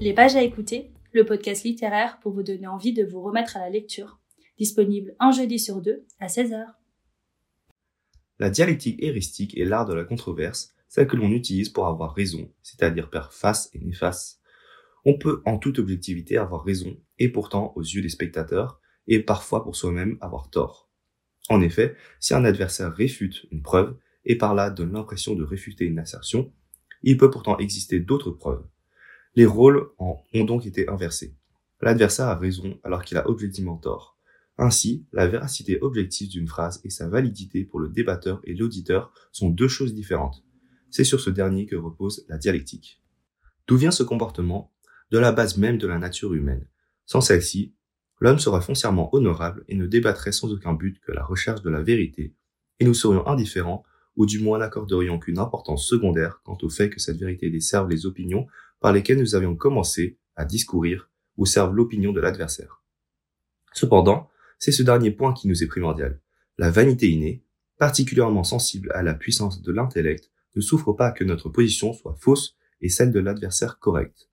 Les pages à écouter, le podcast littéraire pour vous donner envie de vous remettre à la lecture. Disponible un jeudi sur deux à 16h. La dialectique héristique est l'art de la controverse, celle que l'on utilise pour avoir raison, c'est-à dire faire face et néfaste. On peut en toute objectivité avoir raison, et pourtant, aux yeux des spectateurs, et parfois pour soi-même, avoir tort. En effet, si un adversaire réfute une preuve, et par là donne l'impression de réfuter une assertion, il peut pourtant exister d'autres preuves. Les rôles ont donc été inversés. L'adversaire a raison alors qu'il a objectivement tort. Ainsi, la véracité objective d'une phrase et sa validité pour le débatteur et l'auditeur sont deux choses différentes. C'est sur ce dernier que repose la dialectique. D'où vient ce comportement? De la base même de la nature humaine. Sans celle-ci, l'homme serait foncièrement honorable et ne débattrait sans aucun but que la recherche de la vérité, et nous serions indifférents ou du moins n'accorderions qu'une importance secondaire quant au fait que cette vérité desserve les opinions par lesquelles nous avions commencé à discourir ou serve l'opinion de l'adversaire. Cependant, c'est ce dernier point qui nous est primordial. La vanité innée, particulièrement sensible à la puissance de l'intellect, ne souffre pas que notre position soit fausse et celle de l'adversaire correcte.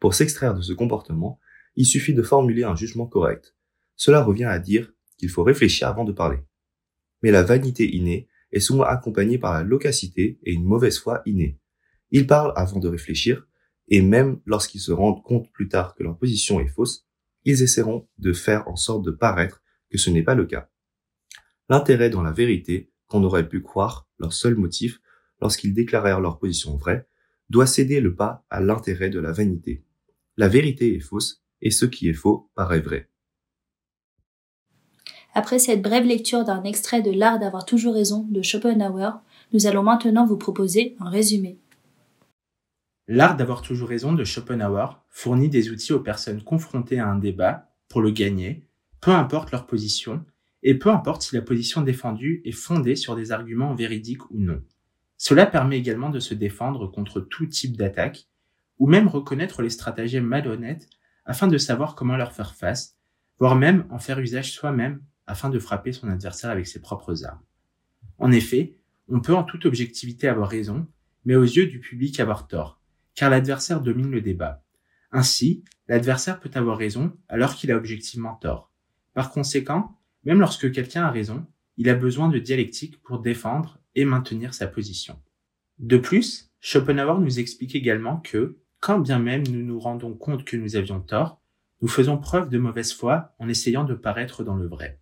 Pour s'extraire de ce comportement, il suffit de formuler un jugement correct. Cela revient à dire qu'il faut réfléchir avant de parler. Mais la vanité innée est souvent accompagné par la locacité et une mauvaise foi innée. Ils parlent avant de réfléchir, et même lorsqu'ils se rendent compte plus tard que leur position est fausse, ils essaieront de faire en sorte de paraître que ce n'est pas le cas. L'intérêt dans la vérité, qu'on aurait pu croire leur seul motif lorsqu'ils déclarèrent leur position vraie, doit céder le pas à l'intérêt de la vanité. La vérité est fausse, et ce qui est faux paraît vrai. Après cette brève lecture d'un extrait de L'art d'avoir toujours raison de Schopenhauer, nous allons maintenant vous proposer un résumé. L'art d'avoir toujours raison de Schopenhauer fournit des outils aux personnes confrontées à un débat pour le gagner, peu importe leur position, et peu importe si la position défendue est fondée sur des arguments véridiques ou non. Cela permet également de se défendre contre tout type d'attaque, ou même reconnaître les stratagèmes malhonnêtes afin de savoir comment leur faire face, voire même en faire usage soi-même afin de frapper son adversaire avec ses propres armes. En effet, on peut en toute objectivité avoir raison, mais aux yeux du public avoir tort, car l'adversaire domine le débat. Ainsi, l'adversaire peut avoir raison alors qu'il a objectivement tort. Par conséquent, même lorsque quelqu'un a raison, il a besoin de dialectique pour défendre et maintenir sa position. De plus, Schopenhauer nous explique également que, quand bien même nous nous rendons compte que nous avions tort, nous faisons preuve de mauvaise foi en essayant de paraître dans le vrai.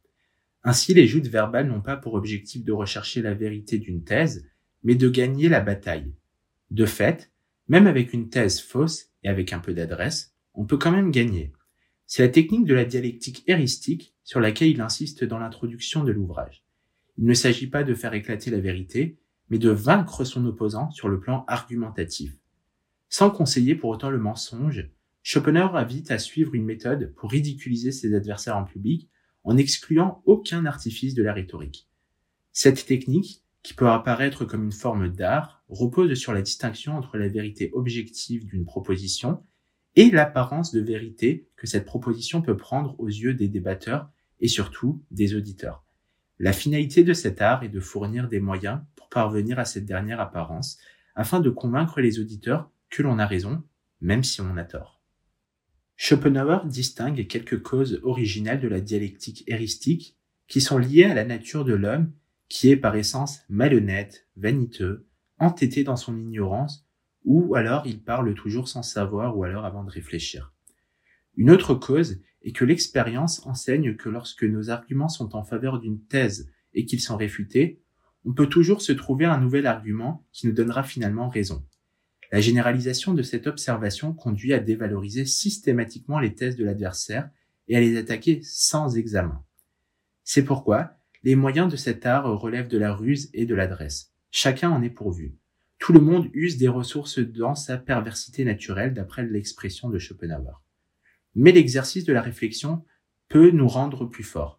Ainsi, les joutes verbales n'ont pas pour objectif de rechercher la vérité d'une thèse, mais de gagner la bataille. De fait, même avec une thèse fausse et avec un peu d'adresse, on peut quand même gagner. C'est la technique de la dialectique héristique sur laquelle il insiste dans l'introduction de l'ouvrage. Il ne s'agit pas de faire éclater la vérité, mais de vaincre son opposant sur le plan argumentatif. Sans conseiller pour autant le mensonge, Schopenhauer invite à suivre une méthode pour ridiculiser ses adversaires en public en excluant aucun artifice de la rhétorique. Cette technique, qui peut apparaître comme une forme d'art, repose sur la distinction entre la vérité objective d'une proposition et l'apparence de vérité que cette proposition peut prendre aux yeux des débatteurs et surtout des auditeurs. La finalité de cet art est de fournir des moyens pour parvenir à cette dernière apparence afin de convaincre les auditeurs que l'on a raison, même si on a tort. Schopenhauer distingue quelques causes originelles de la dialectique héristique qui sont liées à la nature de l'homme qui est par essence malhonnête, vaniteux, entêté dans son ignorance, ou alors il parle toujours sans savoir ou alors avant de réfléchir. Une autre cause est que l'expérience enseigne que lorsque nos arguments sont en faveur d'une thèse et qu'ils sont réfutés, on peut toujours se trouver un nouvel argument qui nous donnera finalement raison. La généralisation de cette observation conduit à dévaloriser systématiquement les thèses de l'adversaire et à les attaquer sans examen. C'est pourquoi les moyens de cet art relèvent de la ruse et de l'adresse. Chacun en est pourvu. Tout le monde use des ressources dans sa perversité naturelle d'après l'expression de Schopenhauer. Mais l'exercice de la réflexion peut nous rendre plus forts.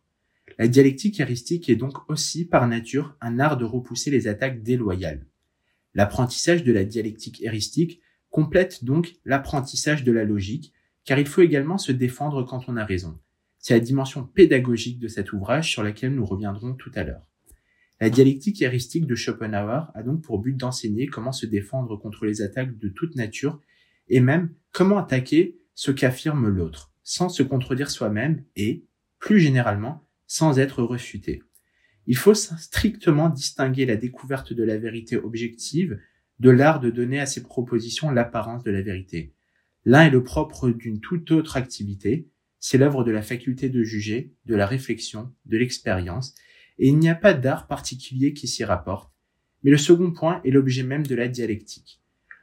La dialectique heuristique est donc aussi par nature un art de repousser les attaques déloyales. L'apprentissage de la dialectique héristique complète donc l'apprentissage de la logique, car il faut également se défendre quand on a raison. C'est la dimension pédagogique de cet ouvrage sur laquelle nous reviendrons tout à l'heure. La dialectique héristique de Schopenhauer a donc pour but d'enseigner comment se défendre contre les attaques de toute nature et même comment attaquer ce qu'affirme l'autre, sans se contredire soi-même et, plus généralement, sans être refuté. Il faut strictement distinguer la découverte de la vérité objective de l'art de donner à ses propositions l'apparence de la vérité. L'un est le propre d'une toute autre activité, c'est l'œuvre de la faculté de juger, de la réflexion, de l'expérience, et il n'y a pas d'art particulier qui s'y rapporte, mais le second point est l'objet même de la dialectique.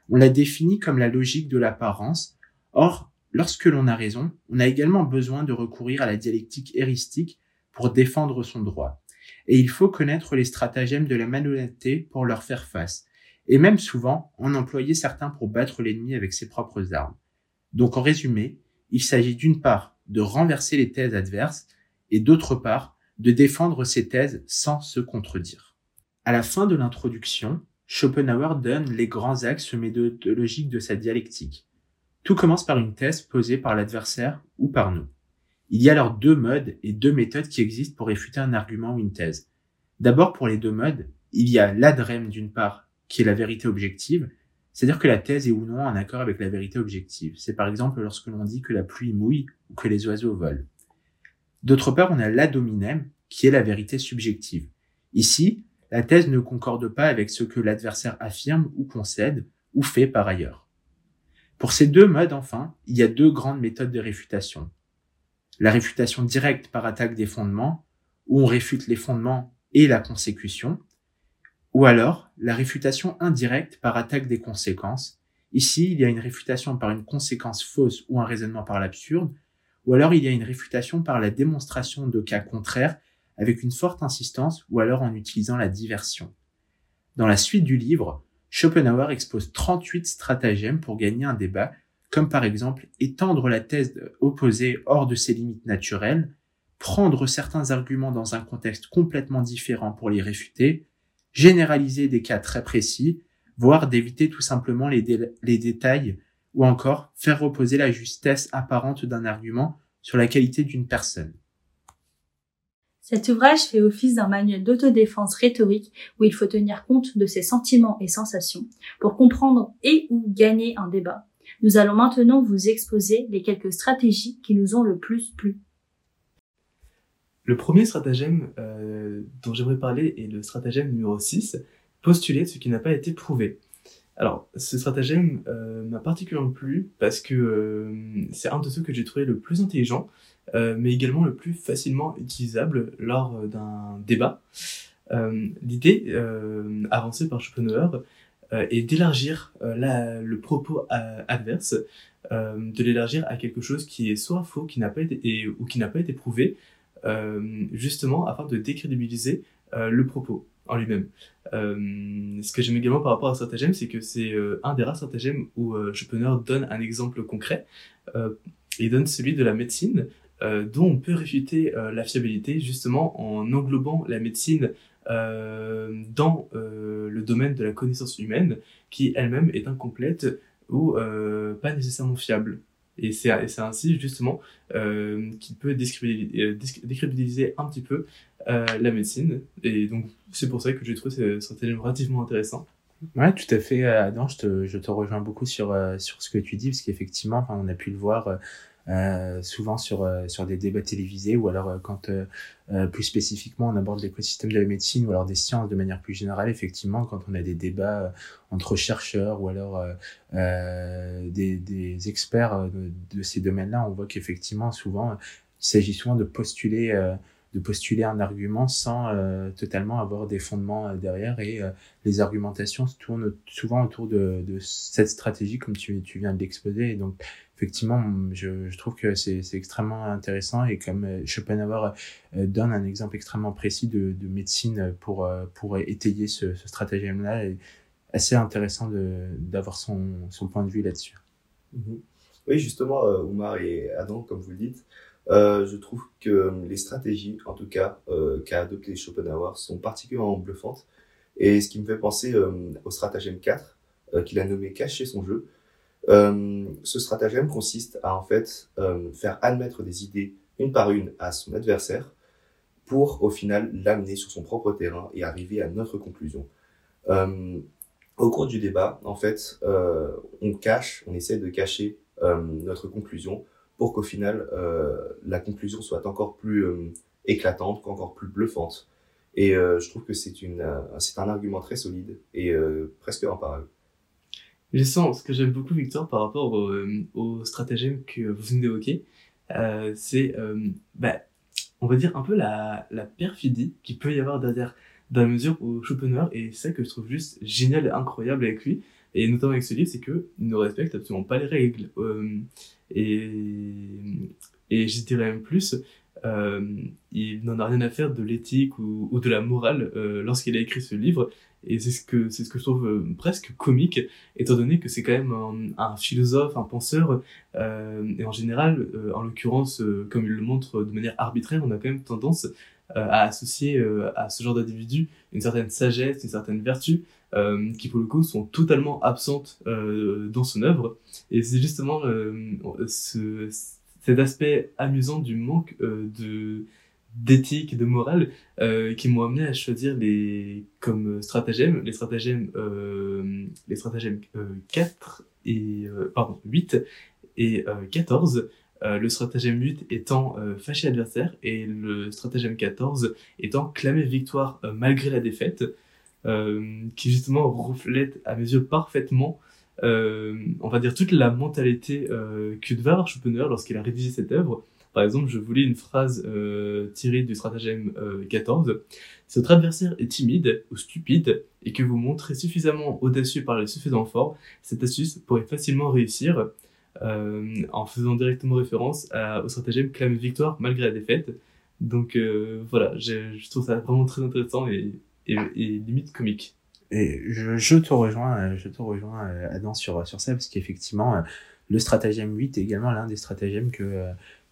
On la définit comme la logique de l'apparence, or, lorsque l'on a raison, on a également besoin de recourir à la dialectique héristique pour défendre son droit. Et il faut connaître les stratagèmes de la malhonnêteté pour leur faire face, et même souvent en employer certains pour battre l'ennemi avec ses propres armes. Donc en résumé, il s'agit d'une part de renverser les thèses adverses, et d'autre part de défendre ses thèses sans se contredire. À la fin de l'introduction, Schopenhauer donne les grands axes méthodologiques de sa dialectique. Tout commence par une thèse posée par l'adversaire ou par nous. Il y a alors deux modes et deux méthodes qui existent pour réfuter un argument ou une thèse. D'abord, pour les deux modes, il y a l'adrème d'une part, qui est la vérité objective, c'est-à-dire que la thèse est ou non en accord avec la vérité objective. C'est par exemple lorsque l'on dit que la pluie mouille ou que les oiseaux volent. D'autre part, on a l'adominem, qui est la vérité subjective. Ici, la thèse ne concorde pas avec ce que l'adversaire affirme ou concède ou fait par ailleurs. Pour ces deux modes, enfin, il y a deux grandes méthodes de réfutation la réfutation directe par attaque des fondements, où on réfute les fondements et la consécution, ou alors la réfutation indirecte par attaque des conséquences. Ici, il y a une réfutation par une conséquence fausse ou un raisonnement par l'absurde, ou alors il y a une réfutation par la démonstration de cas contraires avec une forte insistance ou alors en utilisant la diversion. Dans la suite du livre, Schopenhauer expose 38 stratagèmes pour gagner un débat comme par exemple étendre la thèse opposée hors de ses limites naturelles, prendre certains arguments dans un contexte complètement différent pour les réfuter, généraliser des cas très précis, voire d'éviter tout simplement les, détails, ou encore faire reposer la justesse apparente d'un argument sur la qualité d'une personne. Cet ouvrage fait office d'un manuel d'autodéfense rhétorique où il faut tenir compte de ses sentiments et sensations pour comprendre et ou gagner un débat nous allons maintenant vous exposer les quelques stratégies qui nous ont le plus plu. Le premier stratagème euh, dont j'aimerais parler est le stratagème numéro 6, postuler ce qui n'a pas été prouvé. Alors, ce stratagème euh, m'a particulièrement plu parce que euh, c'est un de ceux que j'ai trouvé le plus intelligent, mais également le plus facilement utilisable lors d'un débat. L'idée avancée par Schopenhauer euh, et d'élargir euh, le propos euh, adverse, de l'élargir à quelque chose qui est soit faux, qui n'a pas été ou qui n'a pas été prouvé, justement afin de décrédibiliser le propos en lui-même. ce que j'aime également par rapport à stratagème, c'est que c'est un des rares stratagèmes où Schopenhauer donne un exemple concret. il donne celui de la médecine, dont on peut réfuter la fiabilité justement en englobant la médecine euh, dans euh, le domaine de la connaissance humaine qui elle-même est incomplète ou euh, pas nécessairement fiable. Et c'est ainsi justement qu'il peut décrédibiliser un petit peu la médecine. Et donc c'est pour ça que j'ai trouvé ce stratagème relativement intéressant. Ouais, tout à fait, Adam. Je te, je te rejoins beaucoup sur, sur ce que tu dis, parce qu'effectivement, on a pu le voir euh, souvent sur, euh, sur des débats télévisés ou alors euh, quand plus spécifiquement on aborde l'écosystème de la médecine ou alors des sciences de manière plus générale, effectivement, quand on a des débats entre chercheurs ou alors des, des experts de, ces domaines-là, on voit qu'effectivement, souvent, il s'agit souvent de postuler de postuler un argument sans euh, totalement avoir des fondements derrière et les argumentations se tournent souvent autour de, de cette stratégie comme tu, tu viens de l'exposer. Et donc effectivement, je, je trouve que c'est extrêmement intéressant et comme euh, Schopenhauer euh, donne un exemple extrêmement précis de, de médecine pour, euh, pour étayer ce, stratagème-là, assez intéressant d'avoir son, point de vue là-dessus. Mhm. Oui, justement, Oumar et Adam, comme vous le dites, je trouve que les stratégies, en tout cas, euh, qu'a adopté Schopenhauer sont particulièrement bluffantes. Et ce qui me fait penser au stratagème 4, qu'il a nommé cacher son jeu, euh, ce stratagème consiste à en fait euh, faire admettre des idées une par une à son adversaire pour au final l'amener sur son propre terrain et arriver à notre conclusion. Euh, au cours du débat, en fait, euh, on cache, on essaie de cacher euh, notre conclusion pour qu'au final, la conclusion soit encore plus éclatante, encore plus bluffante. Et je trouve que c'est un argument très solide et presque imparable. Je sens ce que j'aime beaucoup, Victor, par rapport au, euh, au stratagème que vous venez d'évoquer, euh, c'est, euh, bah, on va dire un peu la, perfidie qu'il peut y avoir derrière, dans la mesure où Schopenhauer, et c'est ça que je trouve juste génial et incroyable avec lui, et notamment avec ce livre, c'est que il ne respecte absolument pas les règles. Euh, et, et je dirais même plus, il n'en a rien à faire de l'éthique ou, de la morale lorsqu'il a écrit ce livre. Et c'est ce que c'est ce que je trouve euh, presque comique, étant donné que c'est quand même un, un philosophe, un penseur, euh, et en général, euh, en l'occurrence, euh, comme il le montre de manière arbitraire, on a quand même tendance euh, à associer à ce genre d'individu une certaine sagesse, une certaine vertu, qui pour le coup sont totalement absentes dans son œuvre. Et c'est justement ce, cet aspect amusant du manque de d'éthique, de morale, euh, qui m'ont amené à choisir les comme stratagèmes, les stratagèmes, euh, les stratagèmes euh, 4 et euh, pardon 8 et euh, 14. Euh, le stratagème 8 étant euh, fâcher l'adversaire et le stratagème 14 étant clamer victoire euh, malgré la défaite, euh, qui justement reflète à mes yeux parfaitement, euh, on va dire, toute la mentalité euh, que devait avoir Schopenhauer lorsqu'il a rédigé cette œuvre. Par exemple, je vous lis une phrase euh, tirée du stratagème euh, 14. Si votre adversaire est timide ou stupide et que vous montrez suffisamment audacieux par le suffisant fort, cette astuce pourrait facilement réussir euh, en faisant directement référence au stratagème clame victoire malgré la défaite. Donc euh, voilà, je, trouve ça vraiment très intéressant et, limite comique. Et je, te rejoins, je te rejoins Adam sur sur ça parce qu'effectivement le stratagème 8 est également l'un des stratagèmes que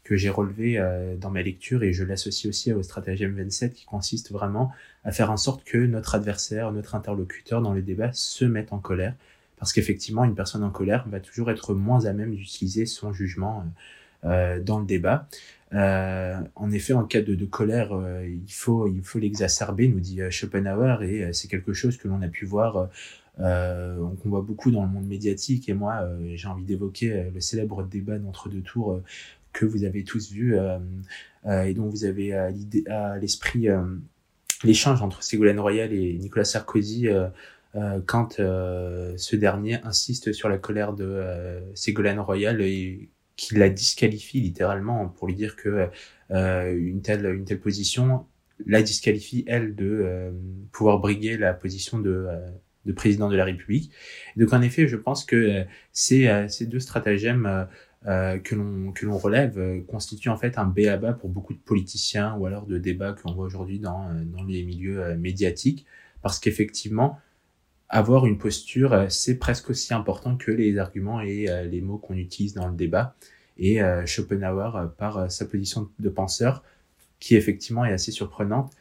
que j'ai relevé euh, dans ma lecture et je l'associe aussi au stratagème 27 qui consiste vraiment à faire en sorte que notre adversaire, notre interlocuteur dans le débat se mette en colère parce qu'effectivement une personne en colère va toujours être moins à même d'utiliser son jugement euh, euh, dans le débat. En effet, en cas de, colère, il faut il faut l'exacerber, nous dit Schopenhauer, et c'est quelque chose que l'on a pu voir, qu'on voit beaucoup dans le monde médiatique. Et moi, j'ai envie d'évoquer le célèbre débat d'entre deux tours que vous avez tous vu euh, euh, et dont vous avez à à l'esprit euh, l'échange entre Ségolène Royal et Nicolas Sarkozy. euh, euh, quand euh, ce dernier insiste sur la colère de euh, Ségolène Royal et qui la disqualifie littéralement pour lui dire que euh, une telle une telle position la disqualifie elle de euh, pouvoir briguer la position de euh, de président de la République. Donc en effet, je pense que euh, ces euh, ces deux stratagèmes euh, que l'on que l'on relève euh, constituent en fait un b.a.-ba pour beaucoup de politiciens ou alors de débats qu'on voit aujourd'hui dans euh, dans les milieux euh, médiatiques parce qu'effectivement avoir une posture, euh, c'est presque aussi important que les arguments et les mots qu'on utilise dans le débat. Et Schopenhauer, par sa position de penseur, qui effectivement est assez surprenante,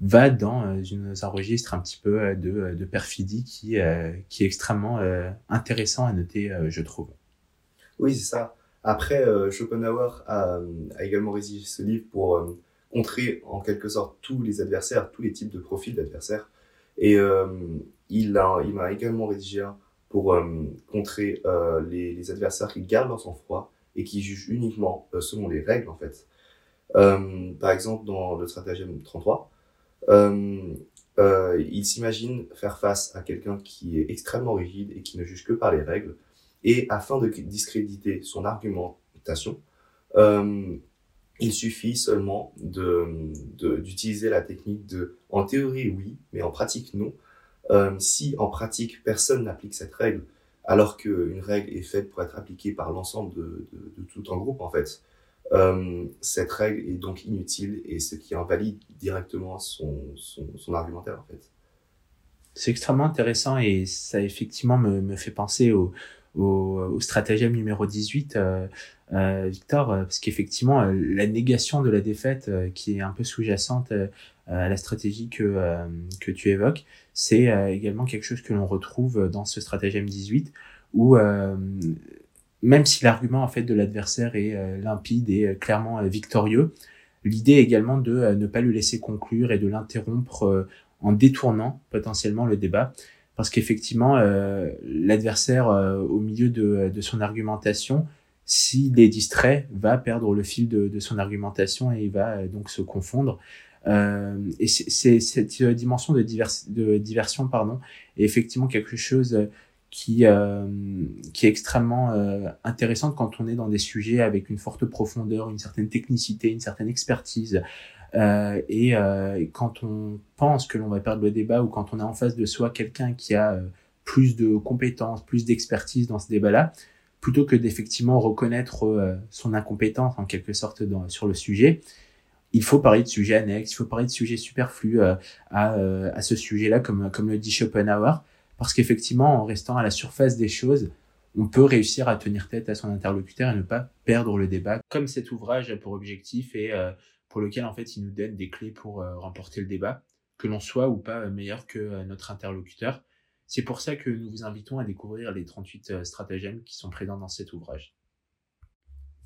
va dans un registre un petit peu de, de perfidie qui, qui est extrêmement intéressant à noter, je trouve. Oui, c'est ça. Après, euh, Schopenhauer a, a également rédigé ce livre pour euh, contrer en quelque sorte tous les adversaires, tous les types de profils d'adversaires. Et euh, il a, il a également rédigé un pour euh, contrer euh, les, adversaires qui gardent leur sang-froid et qui jugent uniquement euh, selon les règles, en fait. Euh, par exemple, dans le stratagème 33, euh, euh, il s'imagine faire face à quelqu'un qui est extrêmement rigide et qui ne juge que par les règles. Et afin de discréditer son argumentation, euh, il suffit seulement de de- d'utiliser la technique de, en théorie oui, mais en pratique non. Euh, si en pratique personne n'applique cette règle, alors qu'une règle est faite pour être appliquée par l'ensemble de, de, de tout un groupe en fait, euh, cette règle est donc inutile et ce qui invalide directement son, son, son argumentaire en fait. C'est extrêmement intéressant et ça effectivement me, me fait penser au, au, au stratagème numéro 18, euh, euh, Victor, euh, parce qu'effectivement, euh, la négation de la défaite euh, qui est un peu sous-jacente euh, à la stratégie que, euh, que tu évoques, c'est euh, également quelque chose que l'on retrouve dans ce stratagème 18, où euh, même si l'argument en fait de l'adversaire est euh, limpide et euh, clairement euh, victorieux, l'idée également de euh, ne pas le laisser conclure et de l'interrompre euh, en détournant potentiellement le débat parce qu'effectivement, l'adversaire au milieu de, de son argumentation, s'il est distrait, va perdre le fil de, de son argumentation et il va donc se confondre. Euh, et c'est cette dimension de, de diversion pardon, est effectivement quelque chose qui, euh, qui est extrêmement euh, intéressante quand on est dans des sujets avec une forte profondeur, une certaine technicité, une certaine expertise. Euh, et, euh, quand on pense que l'on va perdre le débat ou quand on est en face de soi quelqu'un qui a euh, plus de compétences, plus d'expertise dans ce débat-là, plutôt que d'effectivement reconnaître son incompétence en quelque sorte dans, sur le sujet, il faut parler de sujets annexes, il faut parler de sujets superflus à, à ce sujet-là, comme, comme le dit Schopenhauer, parce qu'effectivement, en restant à la surface des choses, on peut réussir à tenir tête à son interlocuteur et ne pas perdre le débat, comme cet ouvrage a pour objectif et euh, pour lequel en fait il nous donne des clés pour euh, remporter le débat, que l'on soit ou pas meilleur que euh, notre interlocuteur. C'est pour ça que nous vous invitons à découvrir les 38 stratagèmes qui sont présents dans cet ouvrage.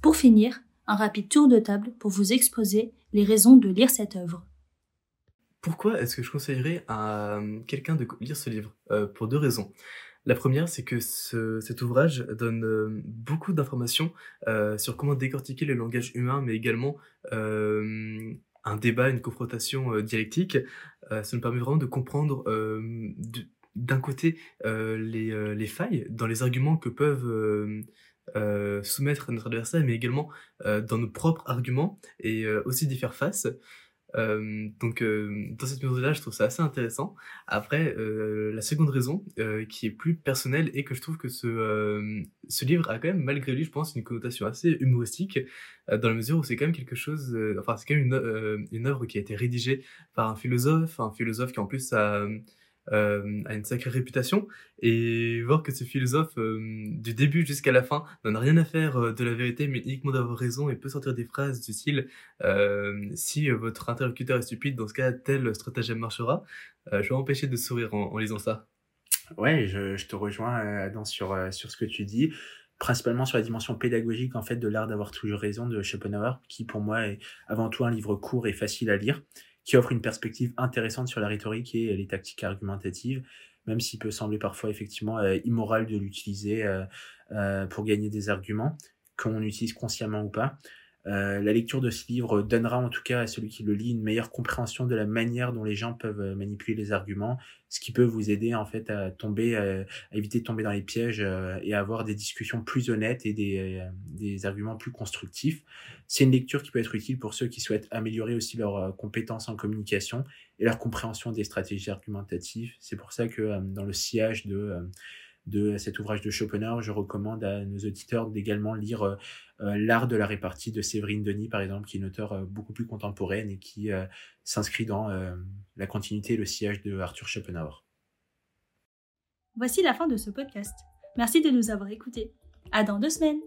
Pour finir, un rapide tour de table pour vous exposer les raisons de lire cette œuvre. Pourquoi est-ce que je conseillerais à euh, quelqu'un de lire ce livre? Euh, Pour deux raisons. La première, c'est que ce, cet ouvrage donne euh, beaucoup d'informations euh, sur comment décortiquer le langage humain, mais également euh, un débat, une confrontation dialectique. ça nous permet vraiment de comprendre d'un côté les, failles dans les arguments que peuvent soumettre notre adversaire, mais également dans nos propres arguments et aussi d'y faire face. Euh, donc euh, dans cette mesure-là, je trouve ça assez intéressant. Après, euh, la seconde raison, qui est plus personnelle, est que je trouve que ce, ce livre a quand même, malgré lui, je pense, une connotation assez humoristique, dans la mesure où c'est quand même quelque chose, enfin c'est quand même une, une œuvre qui a été rédigée par un philosophe, un philosophe qui en plus a euh, a une sacrée réputation. Et voir que ce philosophe euh, du début jusqu'à la fin n'en a rien à faire euh, de la vérité mais uniquement d'avoir raison et peut sortir des phrases du style euh, si votre interlocuteur est stupide dans ce cas tel stratagème marchera. Je vais m'empêcher de sourire en, en, lisant ça ouais je, je te rejoins Adam sur sur ce que tu dis. Principalement sur la dimension pédagogique en fait de l'art d'avoir toujours raison de Schopenhauer qui pour moi est avant tout un livre court et facile à lire qui offre une perspective intéressante sur la rhétorique et les tactiques argumentatives, même s'il peut sembler parfois effectivement euh, immoral de l'utiliser euh, euh, pour gagner des arguments, qu'on utilise consciemment ou pas. Euh, la lecture de ce livre donnera en tout cas à celui qui le lit une meilleure compréhension de la manière dont les gens peuvent euh, manipuler les arguments, ce qui peut vous aider en fait à tomber, euh, à éviter de tomber dans les pièges et à avoir des discussions plus honnêtes et des, des arguments plus constructifs. C'est une lecture qui peut être utile pour ceux qui souhaitent améliorer aussi leurs compétences en communication et leur compréhension des stratégies argumentatives. C'est pour ça que dans le sillage de de cet ouvrage de Schopenhauer, je recommande à nos auditeurs d'également lire euh, euh, L'art de la répartie de Séverine Denis, par exemple, qui est une auteure euh, beaucoup plus contemporaine et qui s'inscrit dans la continuité et le sillage de Arthur Schopenhauer. Voici la fin de ce podcast. Merci de nous avoir écoutés. À dans deux semaines!